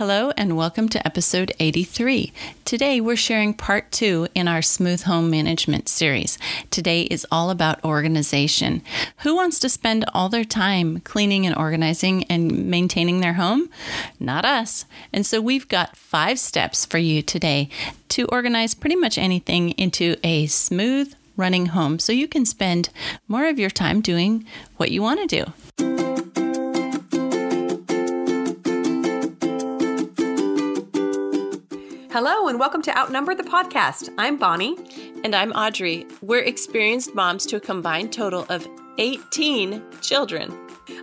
Hello, and welcome to episode 83. Today, we're sharing part two in our Smooth Home Management series. Today is all about organization. Who wants to spend all their time cleaning and organizing and maintaining their home? Not us. And so, we've got five steps for you today to organize pretty much anything into a smooth running home so you can spend more of your time doing what you want to do. Hello, and welcome to Outnumbered the podcast. I'm Bonnie. And I'm Audrey. We're experienced moms to a combined total of 18 children.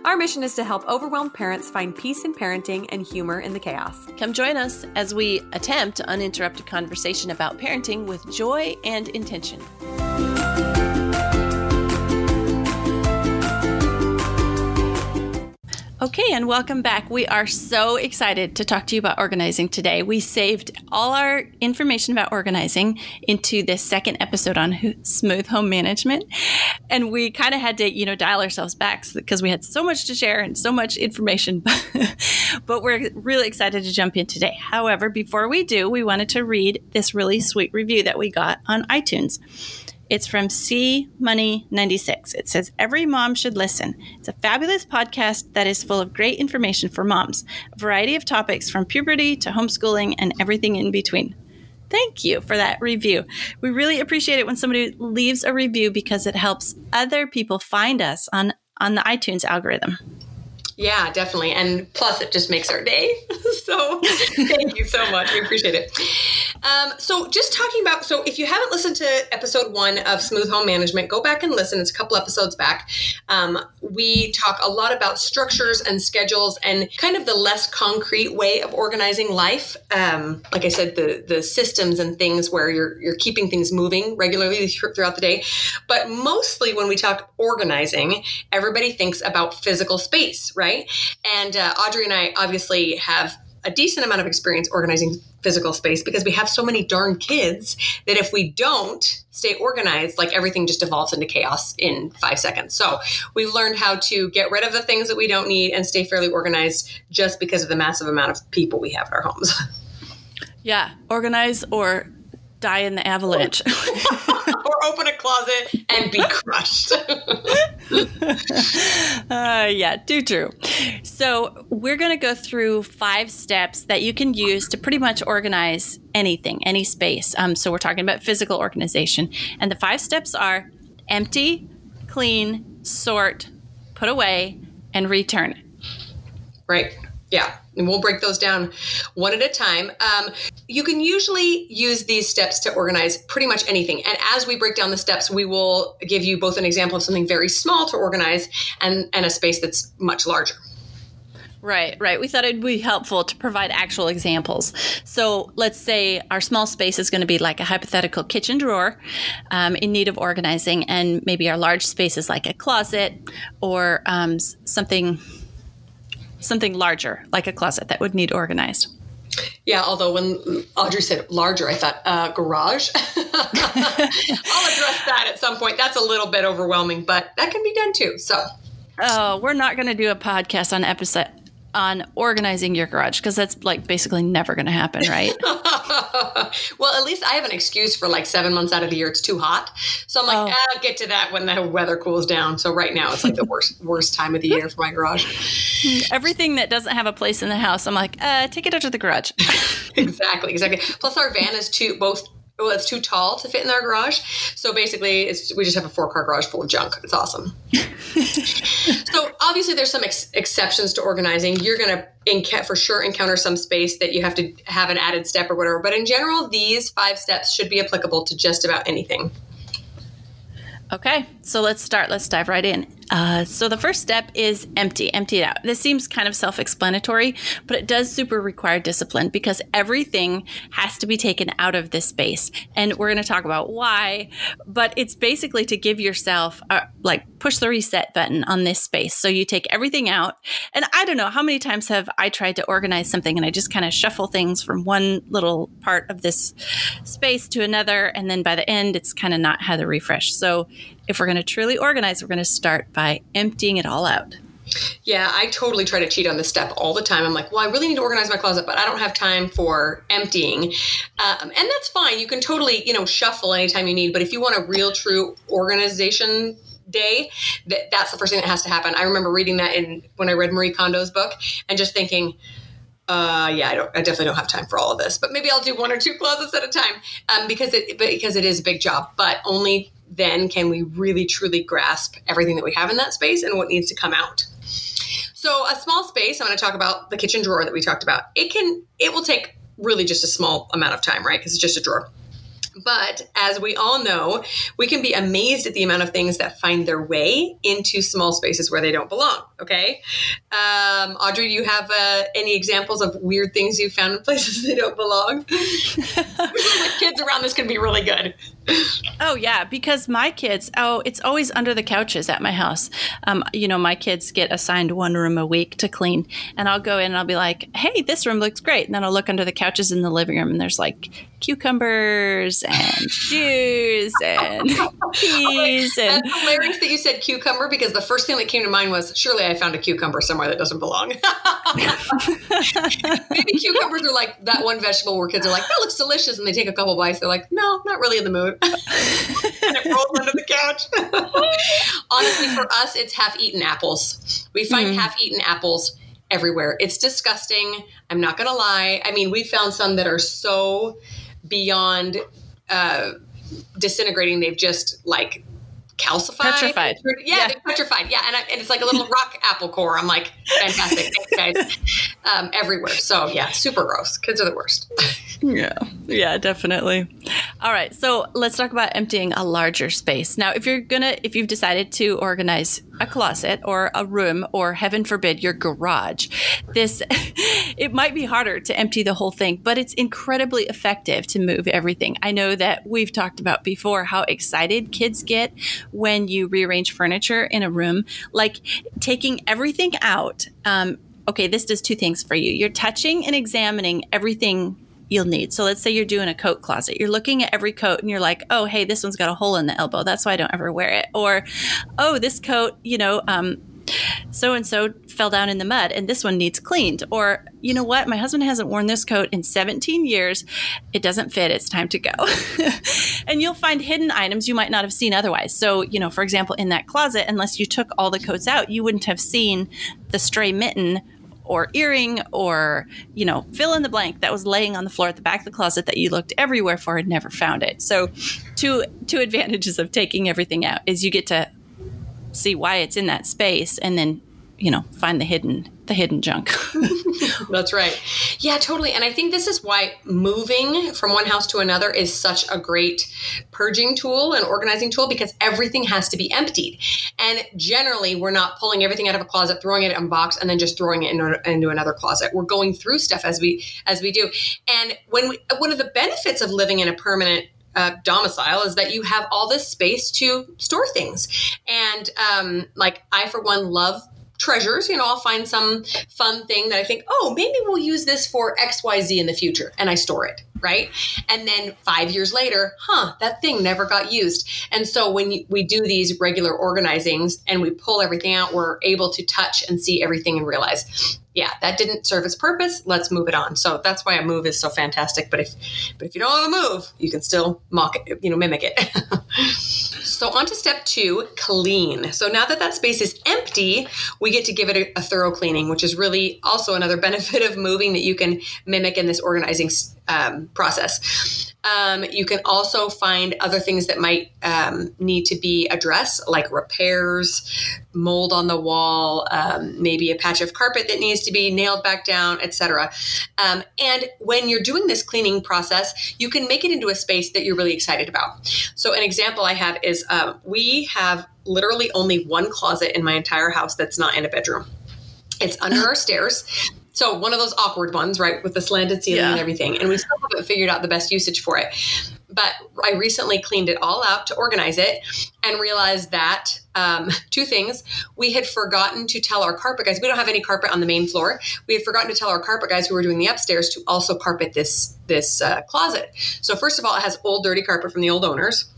Our mission is to help overwhelmed parents find peace in parenting and humor in the chaos. Come join us as we attempt uninterrupted conversation about parenting with joy and intention. Okay, and welcome back. We are so excited to talk to you about organizing today. We saved all our information about organizing into this second episode on smooth home management. And we kind of had to, you know, dial ourselves back because we had so much to share and so much information. but we're really excited to jump in today. However, before we do, we wanted to read this really sweet review that we got on iTunes. It's from C Money 96. It says, Every mom should listen. It's a fabulous podcast that is full of great information for moms, a variety of topics from puberty to homeschooling and everything in between. Thank you for that review. We really appreciate it when somebody leaves a review because it helps other people find us on, on the iTunes algorithm. Yeah, definitely. And plus, it just makes our day. so thank you so much. We appreciate it. Um, so, just talking about so if you haven't listened to episode one of Smooth Home Management, go back and listen. It's a couple episodes back. Um, we talk a lot about structures and schedules and kind of the less concrete way of organizing life. Um, like I said, the the systems and things where you're you're keeping things moving regularly throughout the day. But mostly when we talk organizing, everybody thinks about physical space, right? Right? And uh, Audrey and I obviously have a decent amount of experience organizing physical space because we have so many darn kids that if we don't stay organized, like everything just evolves into chaos in five seconds. So we learned how to get rid of the things that we don't need and stay fairly organized just because of the massive amount of people we have in our homes. Yeah, organize or die in the avalanche. or open a closet and be crushed. uh, yeah, too true. So, we're going to go through five steps that you can use to pretty much organize anything, any space. Um, so, we're talking about physical organization. And the five steps are empty, clean, sort, put away, and return. Right. Yeah and we'll break those down one at a time. Um, you can usually use these steps to organize pretty much anything. And as we break down the steps, we will give you both an example of something very small to organize and, and a space that's much larger. Right, right. We thought it'd be helpful to provide actual examples. So let's say our small space is going to be like a hypothetical kitchen drawer um, in need of organizing, and maybe our large space is like a closet or um, something something larger, like a closet that would need organized. Yeah, although when Audrey said larger, I thought uh, garage. I'll address that at some point. That's a little bit overwhelming, but that can be done too. So, oh, we're not going to do a podcast on episode on organizing your garage because that's like basically never going to happen, right? well, at least I have an excuse for like seven months out of the year it's too hot, so I'm like, oh. I'll get to that when the weather cools down. So right now it's like the worst worst time of the year for my garage. Everything that doesn't have a place in the house, I'm like, uh, take it out to the garage. exactly, exactly. Plus, our van is too both well, it's too tall to fit in our garage. So basically, it's, we just have a four car garage full of junk. It's awesome. so obviously, there's some ex- exceptions to organizing. You're going to for sure encounter some space that you have to have an added step or whatever. But in general, these five steps should be applicable to just about anything. Okay, so let's start. Let's dive right in. Uh, so the first step is empty, empty it out. This seems kind of self-explanatory, but it does super require discipline because everything has to be taken out of this space, and we're going to talk about why. But it's basically to give yourself a, like push the reset button on this space. So you take everything out, and I don't know how many times have I tried to organize something and I just kind of shuffle things from one little part of this space to another, and then by the end, it's kind of not had the refresh. So if we're going to truly organize, we're going to start by emptying it all out. Yeah, I totally try to cheat on this step all the time. I'm like, well, I really need to organize my closet, but I don't have time for emptying. Um, and that's fine. You can totally, you know, shuffle anytime you need. But if you want a real, true organization day, that, that's the first thing that has to happen. I remember reading that in when I read Marie Kondo's book and just thinking, uh, yeah, I don't, I definitely don't have time for all of this, but maybe I'll do one or two closets at a time, um, because it, because it is a big job, but only then can we really truly grasp everything that we have in that space and what needs to come out. So a small space, I'm going to talk about the kitchen drawer that we talked about. It can, it will take really just a small amount of time, right? Because it's just a drawer. But as we all know, we can be amazed at the amount of things that find their way into small spaces where they don't belong. Okay. Um, Audrey, do you have uh, any examples of weird things you found in places they don't belong? kids around this can be really good. Oh yeah, because my kids, oh, it's always under the couches at my house. Um, you know, my kids get assigned one room a week to clean, and I'll go in and I'll be like, "Hey, this room looks great," and then I'll look under the couches in the living room, and there's like cucumbers and juice and peas. and That's hilarious that you said cucumber because the first thing that came to mind was surely I found a cucumber somewhere that doesn't belong. Maybe cucumbers are like that one vegetable where kids are like, "That looks delicious," and they take a couple bites. They're like, "No, not really in the mood." and it rolls under the couch. Honestly, for us, it's half-eaten apples. We find mm. half-eaten apples everywhere. It's disgusting. I'm not going to lie. I mean, we found some that are so beyond uh, disintegrating. They've just like calcified. Petrified. Yeah, yeah. they're petrified. Yeah, and, I, and, it's like a little rock apple core. I'm like, fantastic. Thanks, guys. Um, everywhere. So, yeah, super gross. Kids are the worst. yeah, yeah, definitely. All right, so let's talk about emptying a larger space. Now, if you're gonna, if you've decided to organize a closet or a room or heaven forbid your garage, this, it might be harder to empty the whole thing, but it's incredibly effective to move everything. I know that we've talked about before how excited kids get when you rearrange furniture in a room, like taking everything out. Um, okay, this does two things for you. You're touching and examining everything you'll need. So let's say you're doing a coat closet. You're looking at every coat and you're like, oh, hey, this one's got a hole in the elbow. That's why I don't ever wear it. Or, oh, this coat, you know, so and so fell down in the mud and this one needs cleaned. Or, you know what? My husband hasn't worn this coat in 17 years. It doesn't fit. It's time to go. and you'll find hidden items you might not have seen otherwise. So, you know, for example, in that closet, unless you took all the coats out, you wouldn't have seen the stray mitten or earring or you know fill in the blank that was laying on the floor at the back of the closet that you looked everywhere for and never found it. So two two advantages of taking everything out is you get to see why it's in that space and then you know find the hidden the hidden junk. That's right. Yeah totally. And i think this is why moving from one house to another is such a great purging tool and organizing tool because everything has to be emptied. And generally we're not pulling everything out of a closet throwing it in a box and then just throwing it into, into another closet. We're going through stuff as we as we do. And when we, one of the benefits of living in a permanent uh, domicile is that you have all this space to store things. And um, like I, for one, love treasures. You know, I'll find some fun thing that I think, oh, maybe we'll use this for XYZ in the future. And I store it, right? And then five years later, huh, that thing never got used. And so when we do these regular organizings and we pull everything out, we're able to touch and see everything and realize, yeah, that didn't serve its purpose. Let's move it on. So that's why a move is so fantastic. But if but if you don't have a move, you can still mock it, you know, mimic it. so on to step two, clean. So now that that space is empty, we get to give it a, a thorough cleaning, which is really also another benefit of moving that you can mimic in this organizing um, process. Um, you can also find other things that might um, need to be addressed, like repairs, mold on the wall, um, maybe a patch of carpet that needs to be nailed back down, etc. Um, and when you're doing this cleaning process, you can make it into a space that you're really excited about. So, an example I have is um, we have literally only one closet in my entire house that's not in a bedroom. It's under our stairs. So one of those awkward ones, right, with the slanted ceiling yeah. and everything. And we still haven't figured out the best usage for it. But I recently cleaned it all out to organize it and realized that um, two things. We had forgotten to tell our carpet guys, we don't have any carpet on the main floor. We had forgotten to tell our carpet guys who were doing the upstairs to also carpet this this uh, closet. So first of all, it has old dirty carpet from the old owners.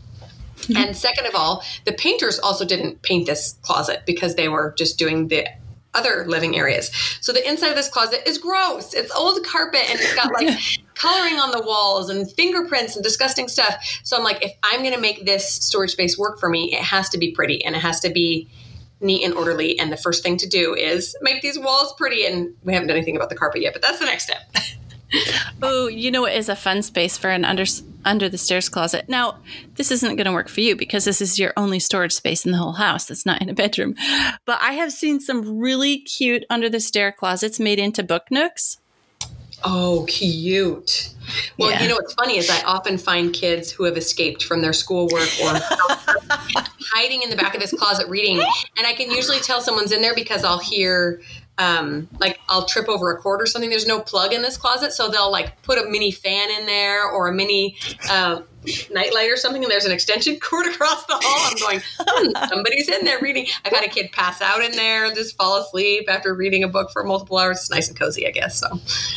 Mm-hmm. And second of all, the painters also didn't paint this closet because they were just doing the other living areas. So the inside of this closet is gross. It's old carpet and it's got like coloring on the walls and fingerprints and disgusting stuff. So I'm like, if I'm going to make this storage space work for me, it has to be pretty and it has to be neat and orderly. And the first thing to do is make these walls pretty. And we haven't done anything about the carpet yet, but that's the next step. oh, you know it is a fun space for an under under the stairs closet. Now, this isn't going to work for you because this is your only storage space in the whole house. that's not in a bedroom. But I have seen some really cute under the stair closets made into book nooks. Oh, cute. Well, yeah. you know what's funny is I often find kids who have escaped from their schoolwork or hiding in the back of this closet reading. And I can usually tell someone's in there because I'll hear um, like I'll trip over a cord or something. There's no plug in this closet, so they'll like put a mini fan in there or a mini uh, nightlight or something, and there's an extension cord across the hall. I'm going, hmm, somebody's in there reading. I've had a kid pass out in there and just fall asleep after reading a book for multiple hours. It's nice and cozy, I guess. So,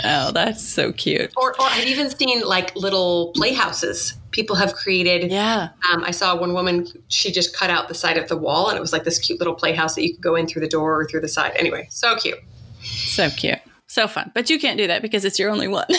oh, that's so cute. Or, or I've even seen like little playhouses people have created. Yeah. Um, I saw one woman, she just cut out the side of the wall and it was like this cute little playhouse that you could go in through the door or through the side. Anyway, so cute. So cute. So fun. But you can't do that because it's your only one.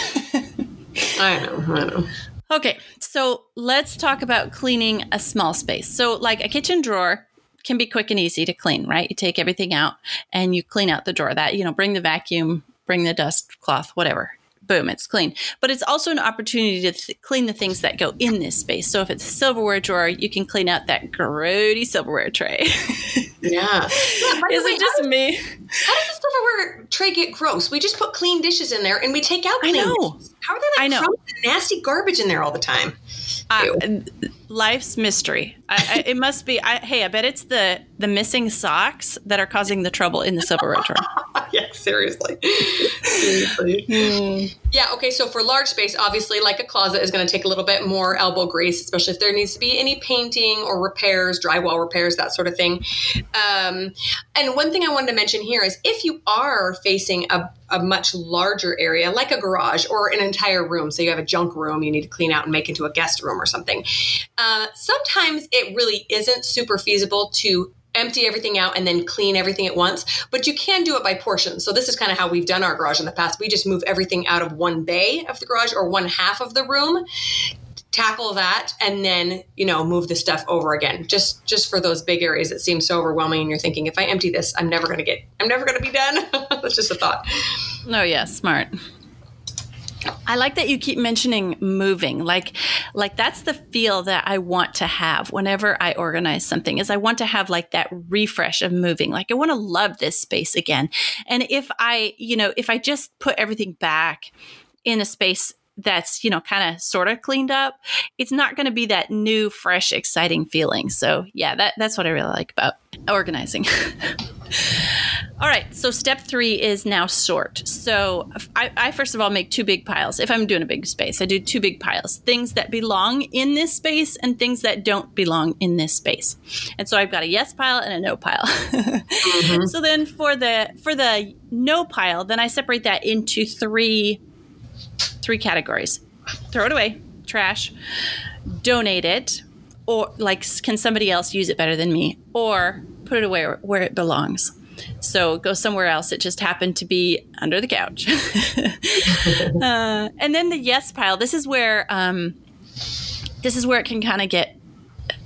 I know. I know. Okay, so let's talk about cleaning a small space. So, like a kitchen drawer can be quick and easy to clean, right? You take everything out and you clean out the drawer. That, you know, bring the vacuum, bring the dust cloth, whatever boom, it's clean. But it's also an opportunity to th- clean the things that go in this space. So if it's a silverware drawer, you can clean out that grody silverware tray. yeah. yeah Is it just does, me? How does the silverware tray get gross? We just put clean dishes in there and we take out clean I know. Dishes. How are there like nasty garbage in there all the time? Uh, life's mystery. I, I, it must be. I, hey, I bet it's the the missing socks that are causing the trouble in the silverware drawer. yeah, seriously. seriously. Mm. Yeah. Okay. So for large space, obviously, like a closet is going to take a little bit more elbow grease, especially if there needs to be any painting or repairs, drywall repairs, that sort of thing. Um, and one thing I wanted to mention here is if you are facing a a much larger area like a garage or an entire room. So you have a junk room you need to clean out and make into a guest room or something. Uh, sometimes it really isn't super feasible to empty everything out and then clean everything at once but you can do it by portions so this is kind of how we've done our garage in the past. We just move everything out of one bay of the garage or one half of the room tackle that and then you know move the stuff over again just just for those big areas that seem so overwhelming and you're thinking if i empty this i'm never going to get i'm never going to be done that's just a thought no oh, yeah smart I like that you keep mentioning moving. Like like that's the feel that I want to have whenever I organize something. Is I want to have like that refresh of moving. Like I want to love this space again. And if I, you know, if I just put everything back in a space that's you know kind of sort of cleaned up it's not going to be that new fresh exciting feeling. So yeah that, that's what i really like about organizing. All right so step three is now sort. So I, I, first of all make two big piles if i'm doing a big space i do two big piles things that belong in this space and things that don't belong in this space. And so i've got a yes pile and a no pile. Mm-hmm. so then for the for the no pile then i separate that into three three categories throw it away, trash, donate it, or like, can somebody else use it better than me, or put it away where it belongs. So go somewhere else. It just happened to be under the couch. uh, and then the yes pile. This is where um, this is where it can kind of get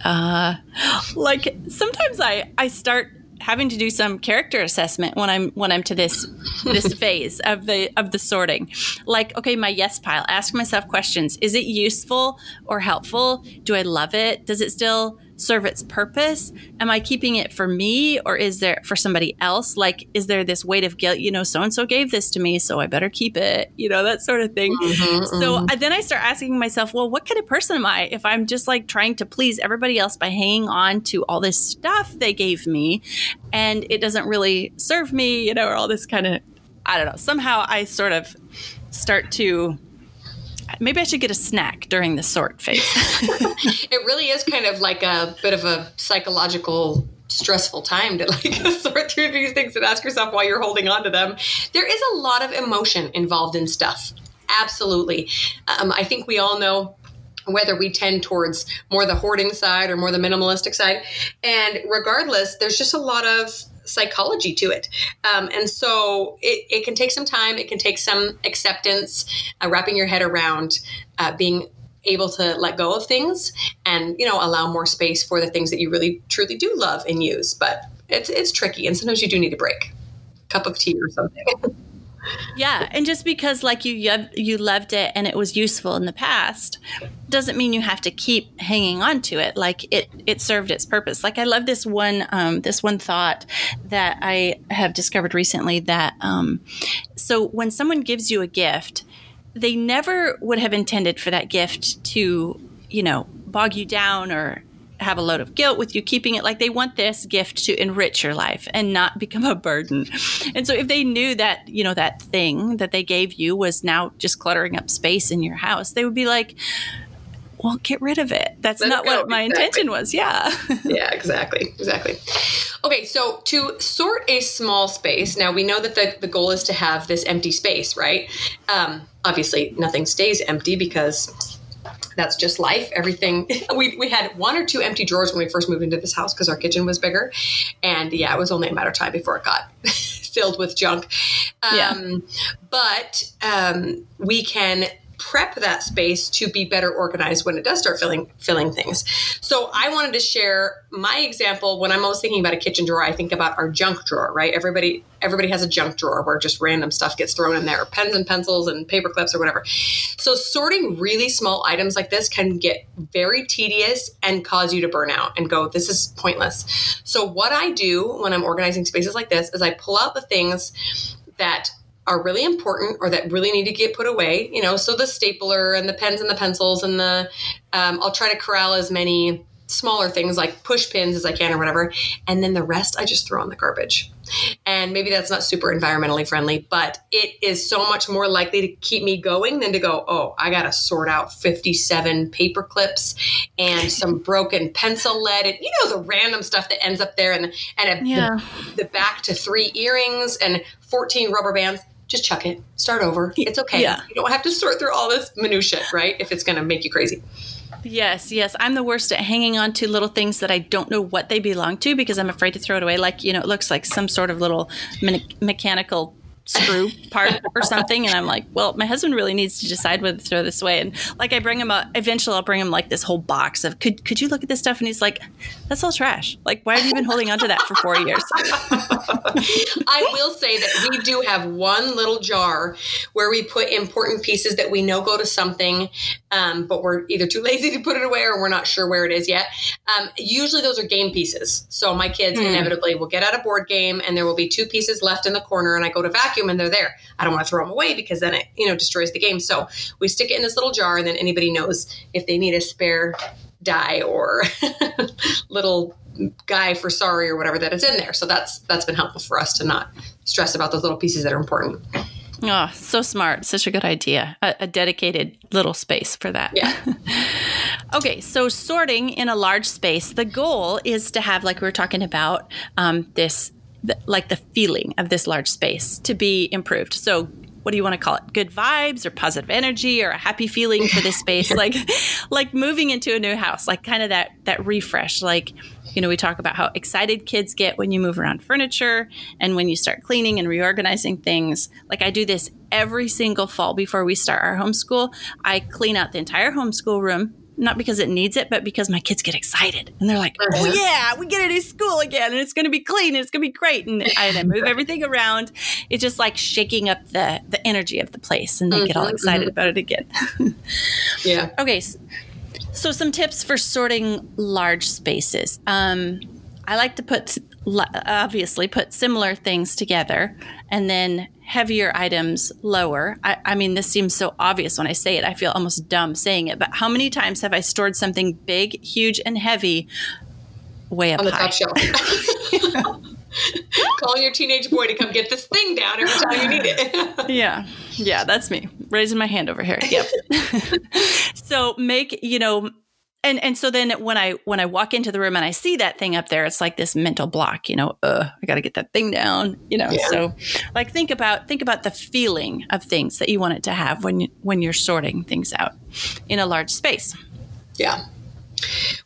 uh, like sometimes I I start having to do some character assessment when I'm when I'm to this this phase of the of the sorting. Like, okay, my yes pile. Ask myself questions. Is it useful or helpful? Do I love it? Does it still serve its purpose? Am I keeping it for me or is there for somebody else? Like, is there this weight of guilt? You know, so and so gave this to me, so I better keep it, you know, that sort of thing. Mm-hmm, so mm-hmm. I, then I start asking myself, well, what kind of person am I if I'm just like trying to please everybody else by hanging on to all this stuff they gave me and it doesn't really serve me, you know, or all this kind of, I don't know. Somehow I sort of start to maybe I should get a snack during the sort phase. it really is kind of like a bit of a psychological stressful time to like sort through these things and ask yourself why you're holding on to them. There is a lot of emotion involved in stuff. Absolutely. Um, I think we all know whether we tend towards more the hoarding side or more the minimalistic side. And regardless, there's just a lot of psychology to it. Um, and so it, it can take some time, it can take some acceptance, uh, wrapping your head around uh, being able to let go of things and you know allow more space for the things that you really truly do love and use. But it's it's tricky and sometimes you do need a break cup of tea or something. Yeah and just because like you you loved it and it was useful in the past doesn't mean you have to keep hanging on to it like it it served its purpose like i love this one um, this one thought that i have discovered recently that um, so when someone gives you a gift they never would have intended for that gift to you know bog you down or have a load of guilt with you keeping it. Like they want this gift to enrich your life and not become a burden. And so if they knew that, you know, that thing that they gave you was now just cluttering up space in your house, they would be like, well, get rid of it. That's Let not what my exactly. intention was. Yeah. yeah, exactly. Exactly. Okay, so to sort a small space, now we know that the, the goal is to have this empty space, right? Um, obviously, nothing stays empty because that's just life. Everything we, we had one or two empty drawers when we first moved into this house because our kitchen was bigger, and yeah, it was only a matter of time before it got filled with junk. Um, yeah. But um, we can prep that space to be better organized when it does start filling filling things. So I wanted to share my example when I'm always thinking about a kitchen drawer, I think about our junk drawer, right? Everybody everybody has a junk drawer where just random stuff gets thrown in there, pens and pencils and paper clips or whatever. So sorting really small items like this can get very tedious and cause you to burn out and go, this is pointless. So what I do when I'm organizing spaces like this is I pull out the things that are really important or that really need to get put away. You know, so the stapler and the pens and the pencils and the, um, I'll try to corral as many smaller things like push pins as I can or whatever. And then the rest I just throw in the garbage. And maybe that's not super environmentally friendly, but it is so much more likely to keep me going than to go, oh, I got to sort out 57 paper clips and some broken pencil lead and, you know, the random stuff that ends up there and, and a, yeah. the, the back to three earrings and 14 rubber bands just chuck it, start over. It's okay. Yeah. You don't have to sort through all this minutia, right? If it's going to make you crazy. Yes, yes. I'm the worst at hanging on to little things that I don't know what they belong to because I'm afraid to throw it away. Like, you know, it looks like some sort of little me- mechanical screw part or something. And I'm like, well, my husband really needs to decide whether to throw this away. And like, I bring him up, eventually I'll bring him like this whole box of, could, could you look at this stuff? And he's like, that's all trash. Like, why have you been holding on to that for four years? I will say that we do have one little jar where we put important pieces that we know go to something, um, but we're either too lazy to put it away or we're not sure where it is yet. Um, usually those are game pieces. So my kids mm. inevitably will get out a board game and there will be two pieces left in the corner and I go to vacuum vacuum and they're there. I don't want to throw them away because then it, you know, destroys the game. So we stick it in this little jar and then anybody knows if they need a spare die or little guy for sorry or whatever that it's in there. So that's that's been helpful for us to not stress about those little pieces that are important. Oh, so smart. Such a good idea. A, a dedicated little space for that. Yeah. okay, so sorting in a large space, the goal is to have, like we were talking about, um, this the, like the feeling of this large space to be improved. So what do you want to call it? Good vibes or positive energy or a happy feeling for this space? like like moving into a new house, like kind of that that refresh. Like, you know, we talk about how excited kids get when you move around furniture and when you start cleaning and reorganizing things. Like I do this every single fall before we start our homeschool. I clean out the entire homeschool room not because it needs it, but because my kids get excited and they're like, "Oh uh-huh. yeah, we get a new school again, and it's going to be clean, and it's going to be great." And I, and I move everything around. It's just like shaking up the the energy of the place, and they mm-hmm, get all mm-hmm, excited mm-hmm. about it again. yeah. Okay. So, so, some tips for sorting large spaces. Um, I like to put obviously put similar things together and then heavier items lower. I, I, mean, this seems so obvious when I say it. I feel almost dumb saying it, but how many times have I stored something big, huge, and heavy way up on the high? top shelf? Calling your teenage boy to come get this thing down every time you need it. yeah. Yeah, that's me. Raising my hand over here. Yep. so make, you know, and and so then when I when I walk into the room and I see that thing up there, it's like this mental block, you know, uh, I got to get that thing down, you know. Yeah. So, like think about think about the feeling of things that you want it to have when you, when you're sorting things out in a large space. Yeah.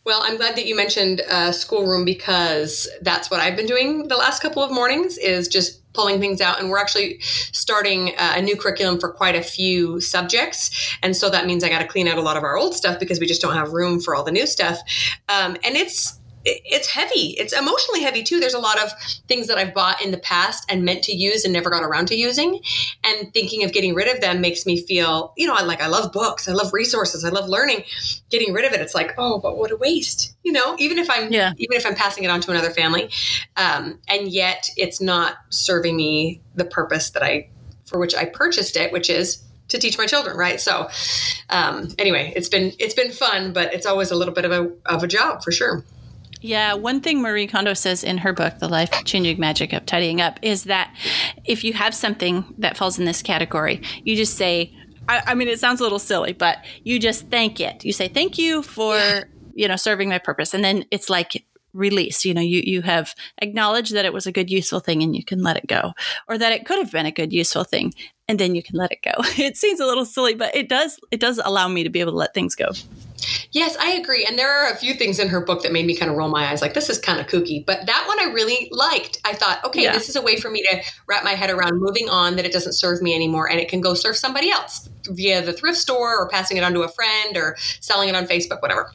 Well, I'm glad that you mentioned uh, schoolroom because that's what I've been doing the last couple of mornings is just pulling things out and we're actually starting uh, a new curriculum for quite a few subjects. And so that means i got to clean out a lot of our old stuff because we just don't have room for all the new stuff. Um, and it's it's heavy. It's emotionally heavy too. There's a lot of things that I've bought in the past and meant to use and never got around to using. And thinking of getting rid of them makes me feel, you know, I like I love books, I love resources, I love learning. Getting rid of it, it's like, oh, but what a waste. You know, even if I'm yeah. even if I'm passing it on to another family, um, and yet it's not serving me the purpose that I for which I purchased it, which is to teach my children right so um, anyway it's been it's been fun but it's always a little bit of a of a job for sure yeah, one thing Marie Kondo says in her book, The Life Changing Magic of Tidying Up, is that if you have something that falls in this category, you just say, I, I mean, it sounds a little silly, but you just thank it. You say, thank you for, yeah. you know, serving my purpose. And then it's like, release you know you you have acknowledged that it was a good useful thing and you can let it go or that it could have been a good useful thing and then you can let it go it seems a little silly but it does it does allow me to be able to let things go Yes, I agree. And there are a few things in her book that made me kind of roll my eyes like, this is kind of kooky. But that one I really liked. I thought, okay, yeah. this is a way for me to wrap my head around moving on that it doesn't serve me anymore and it can go serve somebody else via the thrift store or passing it on to a friend or selling it on Facebook, whatever.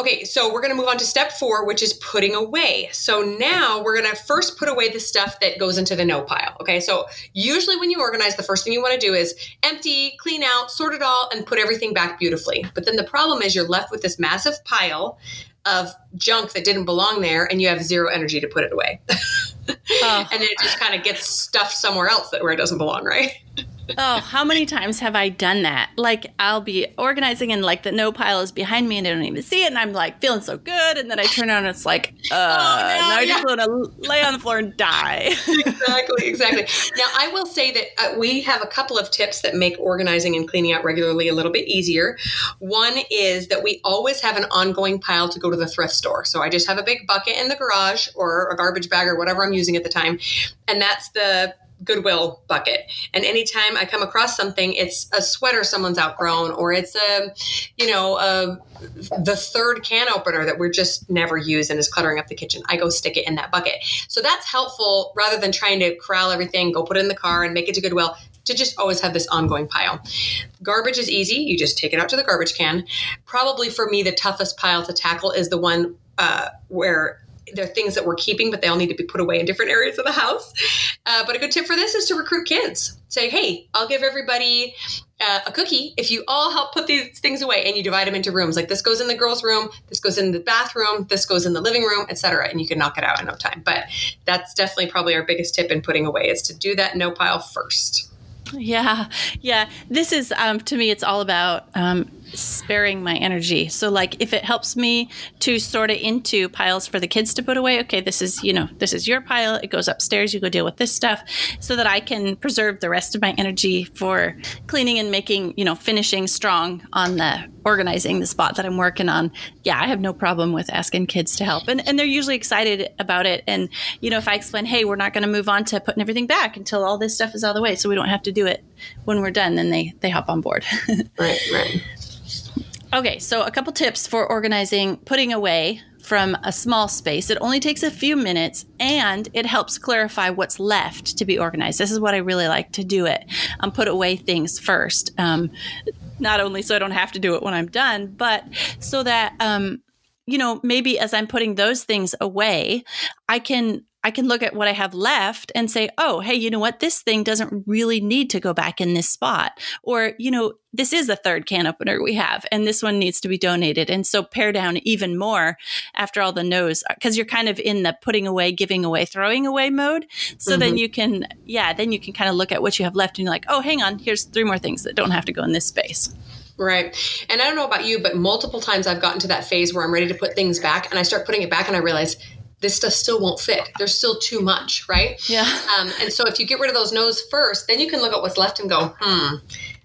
Okay, so we're going to move on to step four, which is putting away. So now we're going to first put away the stuff that goes into the no pile. Okay, so usually when you organize, the first thing you want to do is empty, clean out, sort it all, and put everything back beautifully. But then the problem is you're left with this massive pile of junk that didn't belong there, and you have zero energy to put it away. oh. And it just kind of gets stuffed somewhere else that where it doesn't belong, right? Oh, how many times have I done that? Like I'll be organizing and like the no pile is behind me and I don't even see it and I'm like feeling so good and then I turn around and it's like, uh, oh, no, now I just want to lay on the floor and die. exactly, exactly. Now I will say that uh, we have a couple of tips that make organizing and cleaning out regularly a little bit easier. One is that we always have an ongoing pile to go to the thrift store. So I just have a big bucket in the garage or a garbage bag or whatever I'm using at the time. And that's the Goodwill bucket. And anytime I come across something, it's a sweater someone's outgrown, or it's a, you know, a, the third can opener that we're just never use and is cluttering up the kitchen. I go stick it in that bucket. So that's helpful rather than trying to corral everything, go put it in the car and make it to Goodwill to just always have this ongoing pile. Garbage is easy. You just take it out to the garbage can. Probably for me, the toughest pile to tackle is the one uh, where they're things that we're keeping, but they all need to be put away in different areas of the house. Uh, but a good tip for this is to recruit kids. Say, hey, I'll give everybody uh, a cookie if you all help put these things away and you divide them into rooms. Like this goes in the girls' room, this goes in the bathroom, this goes in the living room, etc. And you can knock it out in no time. But that's definitely probably our biggest tip in putting away is to do that no pile first. Yeah, yeah. This is um, to me, it's all about um, sparing my energy. So like if it helps me to sort it into piles for the kids to put away, okay, this is, you know, this is your pile. It goes upstairs, you go deal with this stuff so that I can preserve the rest of my energy for cleaning and making, you know, finishing strong on the organizing the spot that I'm working on. Yeah, I have no problem with asking kids to help. And and they're usually excited about it. And you know, if I explain, "Hey, we're not going to move on to putting everything back until all this stuff is out of the way, so we don't have to do it when we're done," then they they hop on board. right, right. Okay, so a couple tips for organizing putting away from a small space. It only takes a few minutes and it helps clarify what's left to be organized. This is what I really like to do it. Um, put away things first. Um, not only so I don't have to do it when I'm done, but so that um, you know, maybe as I'm putting those things away, I can I can look at what I have left and say, oh, hey, you know what? This thing doesn't really need to go back in this spot. Or, you know, this is the third can opener we have, and this one needs to be donated. And so pare down even more after all the no's, because you're kind of in the putting away, giving away, throwing away mode. So mm-hmm. then you can, yeah, then you can kind of look at what you have left and you're like, oh, hang on, here's three more things that don't have to go in this space. Right. And I don't know about you, but multiple times I've gotten to that phase where I'm ready to put things back and I start putting it back and I realize this stuff still won't fit. There's still too much, right? Yeah. Um, and so if you get rid of those no's first, then you can look at what's left and go, hmm,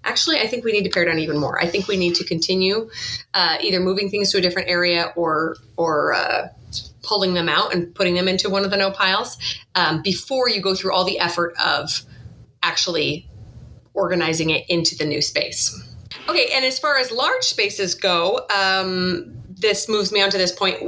actually, I think we need to pare down even more. I think we need to continue uh, either moving things to a different area or, or, uh, pulling them out and putting them into one of the no piles um, before you go through all the effort of actually organizing it into the new space. Okay, and as far as large spaces go, um, this moves me on to this point.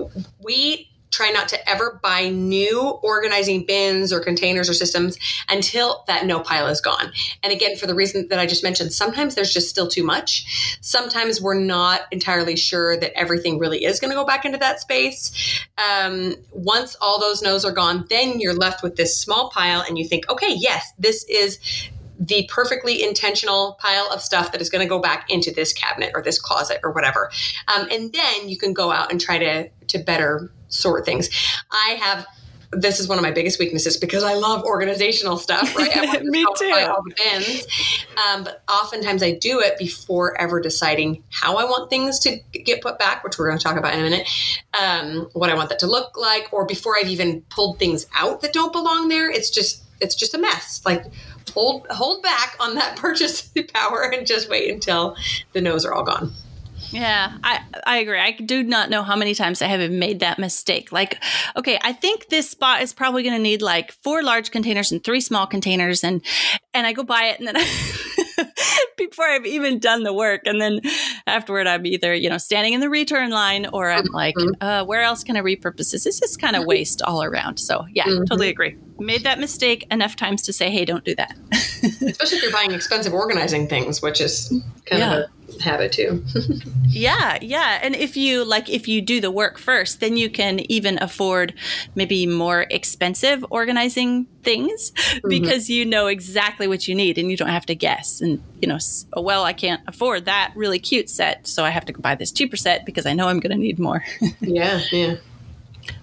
We try not to ever buy new organizing bins or containers or systems until that no pile is gone. And again, for the reason that I just mentioned, sometimes there's just still too much. Sometimes we're not entirely sure that everything really is going to go back into that space. Um, once all those no's are gone, then you're left with this small pile and you think, okay, yes, this is the perfectly intentional pile of stuff that is going to go back into this cabinet or this closet or whatever. Um, and then you can go out and try to to better sort things. I have this is one of my biggest weaknesses because I love organizational stuff, right? I Me too. All the bins, um, but oftentimes I do it before ever deciding how I want things to get put back, which we're going to talk about in a minute. Um, what I want that to look like, or before I've even pulled things out that don't belong there. It's just it's just a mess. Like hold hold back on that purchase power and just wait until the no's are all gone. Yeah, I I agree. I do not know how many times I have made that mistake. Like, okay, I think this spot is probably going to need like four large containers and three small containers, and and I go buy it, and then I, before I've even done the work, and then afterward, I'm either you know standing in the return line, or I'm like, mm-hmm. uh, where else can I repurpose this? It's just kind of waste all around. So yeah, mm-hmm. totally agree. Made that mistake enough times to say, hey, don't do that. Especially if you're buying expensive organizing things, which is kind yeah. of a habit too. yeah, yeah. And if you like if you do the work first, then you can even afford maybe more expensive organizing things mm-hmm. because you know exactly what you need and you don't have to guess. And you know, oh, well, I can't afford that really cute set, so I have to buy this cheaper set because I know I'm going to need more. yeah, yeah.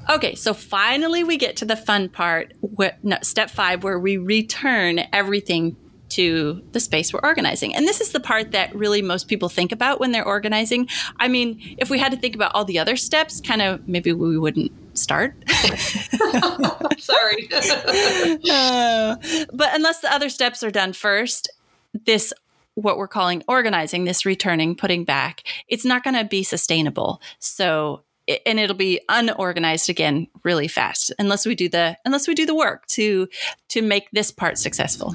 Okay, so finally we get to the fun part, where, no, step five, where we return everything to the space we're organizing. And this is the part that really most people think about when they're organizing. I mean, if we had to think about all the other steps, kind of maybe we wouldn't start. Sorry. uh, but unless the other steps are done first, this what we're calling organizing, this returning, putting back, it's not going to be sustainable. So and it'll be unorganized again really fast unless we do the unless we do the work to to make this part successful.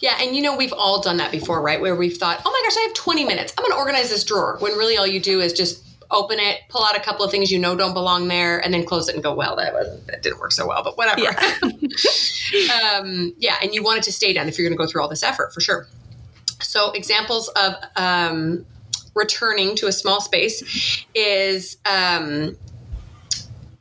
Yeah and you know we've all done that before right? Where we've thought oh my gosh i have 20 minutes. I'm going to organize this drawer when really all you do is just open it pull out a couple of things you know don't belong there and then close it and go well that wasn't that didn't work so well but whatever. Yeah, um, yeah and you want it to stay done if you're going to go through all this effort for sure. So examples of um, returning to a small space is um,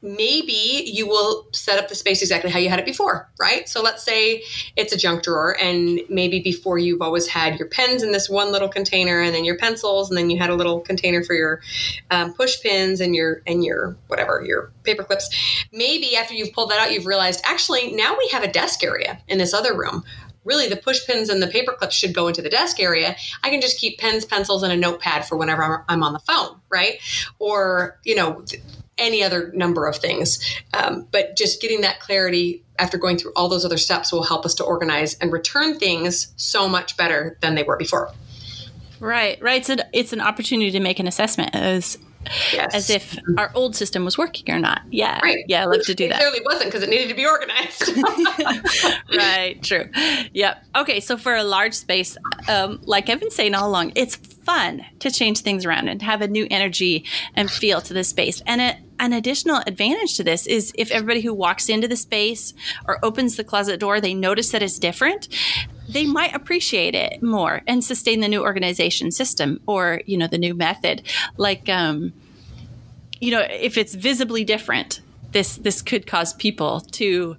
maybe you will set up the space exactly how you had it before, right? So let's say it's a junk drawer, and maybe before you've always had your pens in this one little container, and then your pencils, and then you had a little container for your um, push pins and your and your whatever your paper clips. Maybe after you've pulled that out, you've realized actually now we have a desk area in this other room really the push pins and the paper clips should go into the desk area. I can just keep pens, pencils, and a notepad for whenever I'm on the phone, right? Or, you know, any other number of things. Um, but just getting that clarity after going through all those other steps will help us to organize and return things so much better than they were before. Right, right. So it's an opportunity to make an assessment as Yes. As if our old system was working or not. Yeah. Right. Yeah, I love to do that. It clearly wasn't because it needed to be organized. right. True. Yep. Okay. So for a large space, um, like I've been saying all along, it's fun to change things around and have a new energy and feel to the space. And it, an additional advantage to this is if everybody who walks into the space or opens the closet door, they notice that it's different, they might appreciate it more and sustain the new organization system or, you know, the new method. Like, um, you know, if it's visibly different, this this could cause people to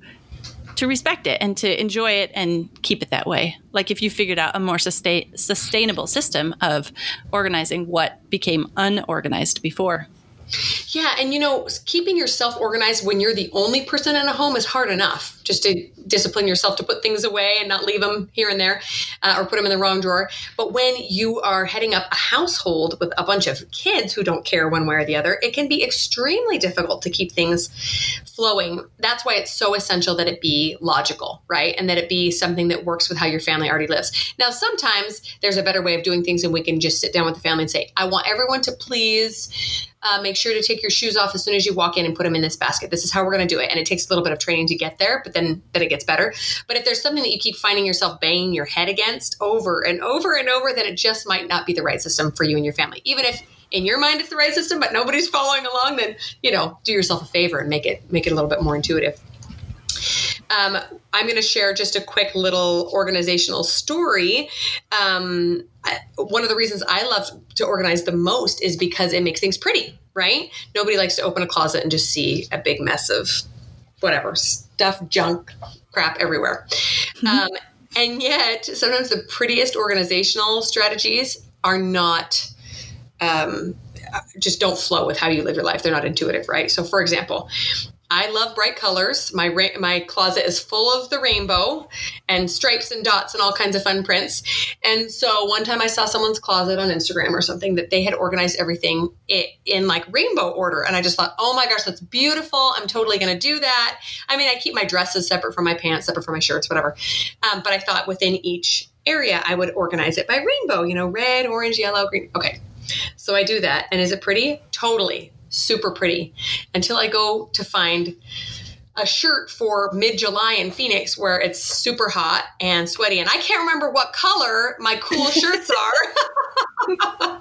to respect it and to enjoy it and keep it that way. Like if you figured out a more sustain, sustainable system of organizing what became unorganized before. Yeah, and you know, keeping yourself organized when you're the only person in a home is hard enough. Just to discipline yourself to put things away and not leave them here and there uh, or put them in the wrong drawer. But when you are heading up a household with a bunch of kids who don't care one way or the other, it can be extremely difficult to keep things flowing. That's why it's so essential that it be logical, right? And that it be something that works with how your family already lives. Now, sometimes there's a better way of doing things, and we can just sit down with the family and say, I want everyone to please uh, make sure to take your shoes off as soon as you walk in and put them in this basket. This is how we're going to do it. And it takes a little bit of training to get there, but then then it gets better. But if there's something that you keep finding yourself banging your head against over and over and over, then it just might not be the right system for you and your family. Even if in your mind it's the right system, but nobody's following along, then you know, do yourself a favor and make it make it a little bit more intuitive. Um, I'm going to share just a quick little organizational story. Um, I, one of the reasons I love to organize the most is because it makes things pretty, right? Nobody likes to open a closet and just see a big mess of whatever stuff, junk, crap everywhere. Mm-hmm. Um, and yet, sometimes the prettiest organizational strategies are not. Um, just don't flow with how you live your life. They're not intuitive, right? So, for example, I love bright colors. My ra- my closet is full of the rainbow and stripes and dots and all kinds of fun prints. And so one time I saw someone's closet on Instagram or something that they had organized everything in like rainbow order, and I just thought, oh my gosh, that's beautiful. I'm totally going to do that. I mean, I keep my dresses separate from my pants, separate from my shirts, whatever. Um, but I thought within each area I would organize it by rainbow. You know, red, orange, yellow, green. Okay. So I do that. And is it pretty? Totally super pretty until I go to find a shirt for mid July in Phoenix where it's super hot and sweaty. And I can't remember what color my cool shirts are.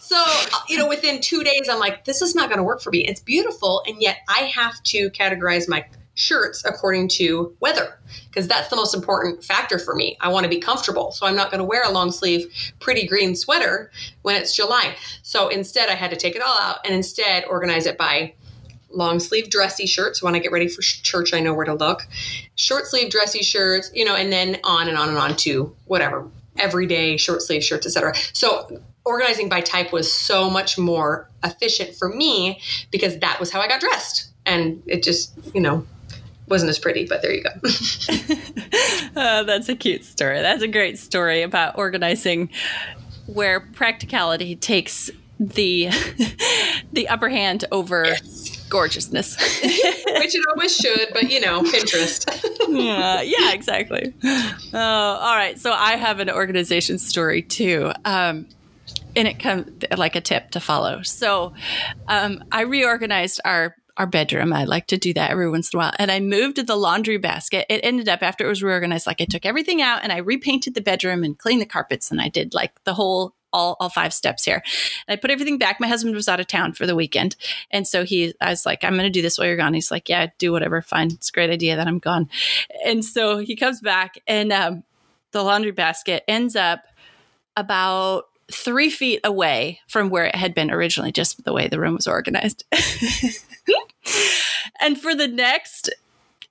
so, you know, within two days, I'm like, this is not going to work for me. It's beautiful. And yet I have to categorize my shirts according to weather because that's the most important factor for me. I want to be comfortable. So I'm not going to wear a long sleeve pretty green sweater when it's July. So instead I had to take it all out and instead organize it by long sleeve dressy shirts when I get ready for church I know where to look. Short sleeve dressy shirts, you know, and then on and on and on to whatever everyday short sleeve shirts, etc. So organizing by type was so much more efficient for me because that was how I got dressed. And it just, you know, wasn't as pretty, but there you go. oh, that's a cute story. That's a great story about organizing where practicality takes the the upper hand over yes. gorgeousness. Which it always should, but you know, Pinterest. yeah, yeah, exactly. Oh, all right. So I have an organization story too. Um, and it comes like a tip to follow. So um, I reorganized our our bedroom. I like to do that every once in a while. And I moved the laundry basket. It ended up after it was reorganized, like I took everything out and I repainted the bedroom and cleaned the carpets and I did like the whole all, all five steps here. And I put everything back. My husband was out of town for the weekend. And so he, I was like, I'm going to do this while you're gone. He's like, yeah, do whatever. Fine. It's a great idea that I'm gone. And so he comes back and um, the laundry basket ends up about three feet away from where it had been originally, just the way the room was organized. and for the next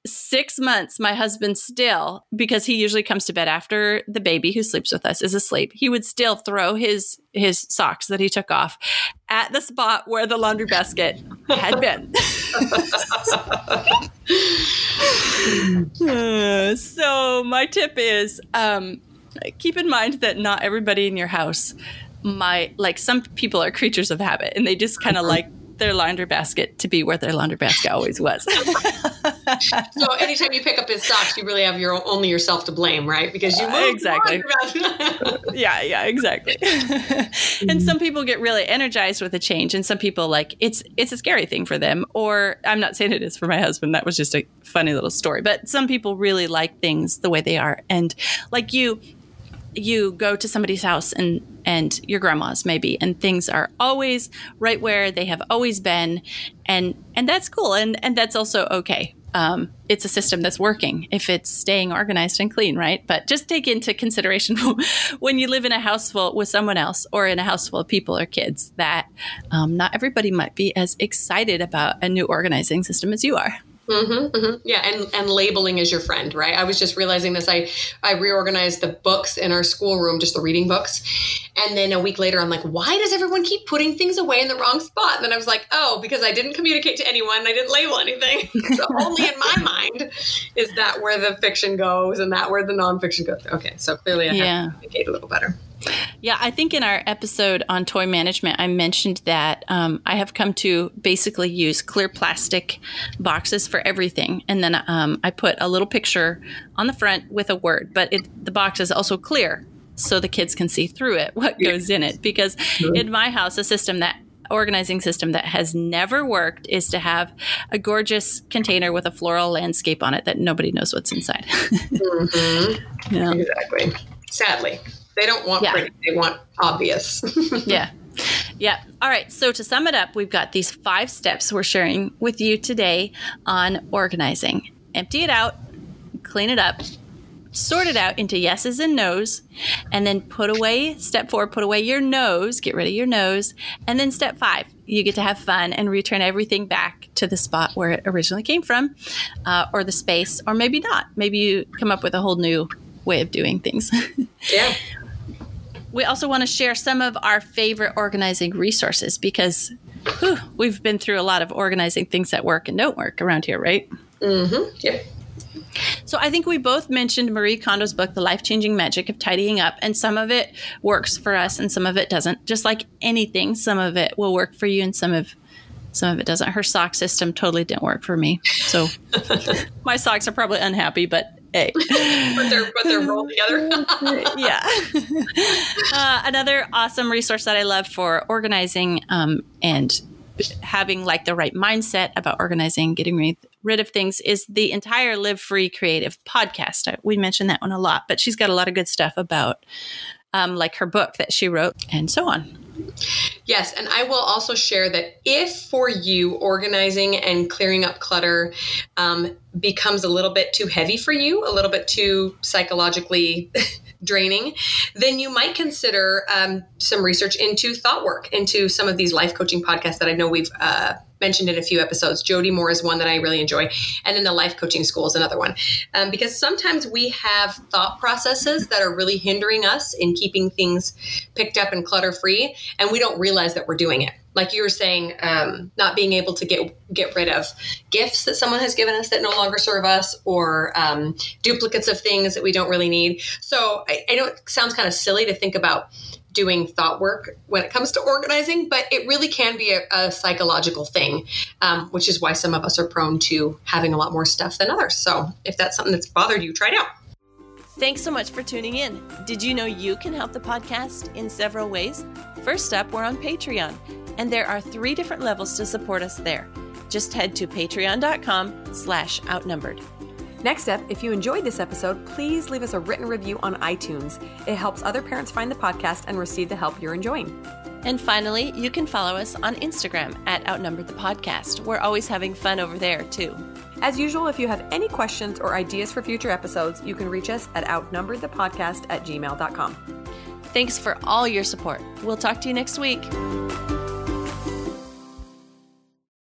six months, my husband still, because he usually comes to bed after the baby who sleeps with us is asleep, he would still throw his his socks that he took off at the spot where the laundry basket had been. uh, so my tip is um, keep in mind that not everybody in your house might like some people are creatures of habit and they just kind of like their laundry basket to be where their laundry basket always was. so anytime you pick up his socks, you really have your only yourself to blame, right? Because you moved exactly. yeah, yeah, exactly. and mm-hmm. some people get really energized with a change, and some people like it's it's a scary thing for them. Or I'm not saying it is for my husband. That was just a funny little story. But some people really like things the way they are, and like you, you go to somebody's house and and your grandma's maybe and things are always right where they have always been and and that's cool and and that's also okay. Um, it's a system that's working if it's staying organized and clean right? But just take into consideration when you live in a house full with someone else or in a house full of people or kids that um, not everybody might be as excited about a new organizing system as you are Mm-hmm, mm-hmm. Yeah, and and labeling is your friend, right? I was just realizing this. I I reorganized the books in our schoolroom, just the reading books, and then a week later, I'm like, why does everyone keep putting things away in the wrong spot? And then I was like, oh, because I didn't communicate to anyone. I didn't label anything. so only in my mind is that where the fiction goes, and that where the nonfiction goes. Okay, so clearly I have to communicate a little better. Yeah, I think in our episode on toy management, I mentioned that um, I have come to basically use clear plastic boxes for everything. And then um, I put a little picture on the front with a word, but it, the box is also clear so the kids can see through it what goes in it. Because in my house, a system that organizing system that has never worked is to have a gorgeous container with a floral landscape on it that nobody knows what's inside. mm-hmm. yeah. Exactly. Sadly. They don't want yeah. pretty, they want obvious. yeah. Yeah. All right. So to sum it up, we've got these five steps we're sharing with you today on organizing. Empty it out, clean it up, sort it out into yeses and nos, and then put away step four, put away your nos, get rid of your nos. And then step five, you get to have fun and return everything back to the spot where it originally came from, uh, or the space, or maybe not. Maybe you come up with a whole new way of doing things. Yeah. We also want to share some of our favorite organizing resources because whew, we've been through a lot of organizing things that work and don't work around here, right? Mm-hmm. Yeah. So I think we both mentioned Marie Kondo's book, The Life Changing Magic of Tidying Up, and some of it works for us and some of it doesn't. Just like anything, some of it will work for you and some of some of it doesn't. Her sock system totally didn't work for me. So my socks are probably unhappy, but hey. But they're but they're rolled together. yeah. uh, another awesome resource that I love for organizing um, and having like the right mindset about organizing, getting rid, rid of things is the entire Live Free Creative podcast. We mentioned that one a lot, but she's got a lot of good stuff about um, like her book that she wrote and so on. Yes, and I will also share that if for you organizing and clearing up clutter um, becomes a little bit too heavy for you, a little bit too psychologically draining, then you might consider um, some research into thought work, into some of these life coaching podcasts that I know we've uh, mentioned in a few episodes. Jody Moore is one that I really enjoy, and then the life coaching school is another one. Um, because sometimes we have thought processes that are really hindering us in keeping things picked up and clutter free, and we don't realize that we're doing it. Like you were saying, um, not being able to get get rid of gifts that someone has given us that no longer serve us, or um, duplicates of things that we don't really need. So I, I know it sounds kind of silly to think about doing thought work when it comes to organizing, but it really can be a, a psychological thing, um, which is why some of us are prone to having a lot more stuff than others. So if that's something that's bothered you, try it out. Thanks so much for tuning in. Did you know you can help the podcast in several ways? First up, we're on Patreon, and there are three different levels to support us there. Just head to patreon.com slash outnumbered. Next up, if you enjoyed this episode, please leave us a written review on iTunes. It helps other parents find the podcast and receive the help you're enjoying. And finally, you can follow us on Instagram at Outnumbered the Podcast. We're always having fun over there, too. As usual, if you have any questions or ideas for future episodes, you can reach us at outnumberedthepodcast at gmail.com. Thanks for all your support. We'll talk to you next week.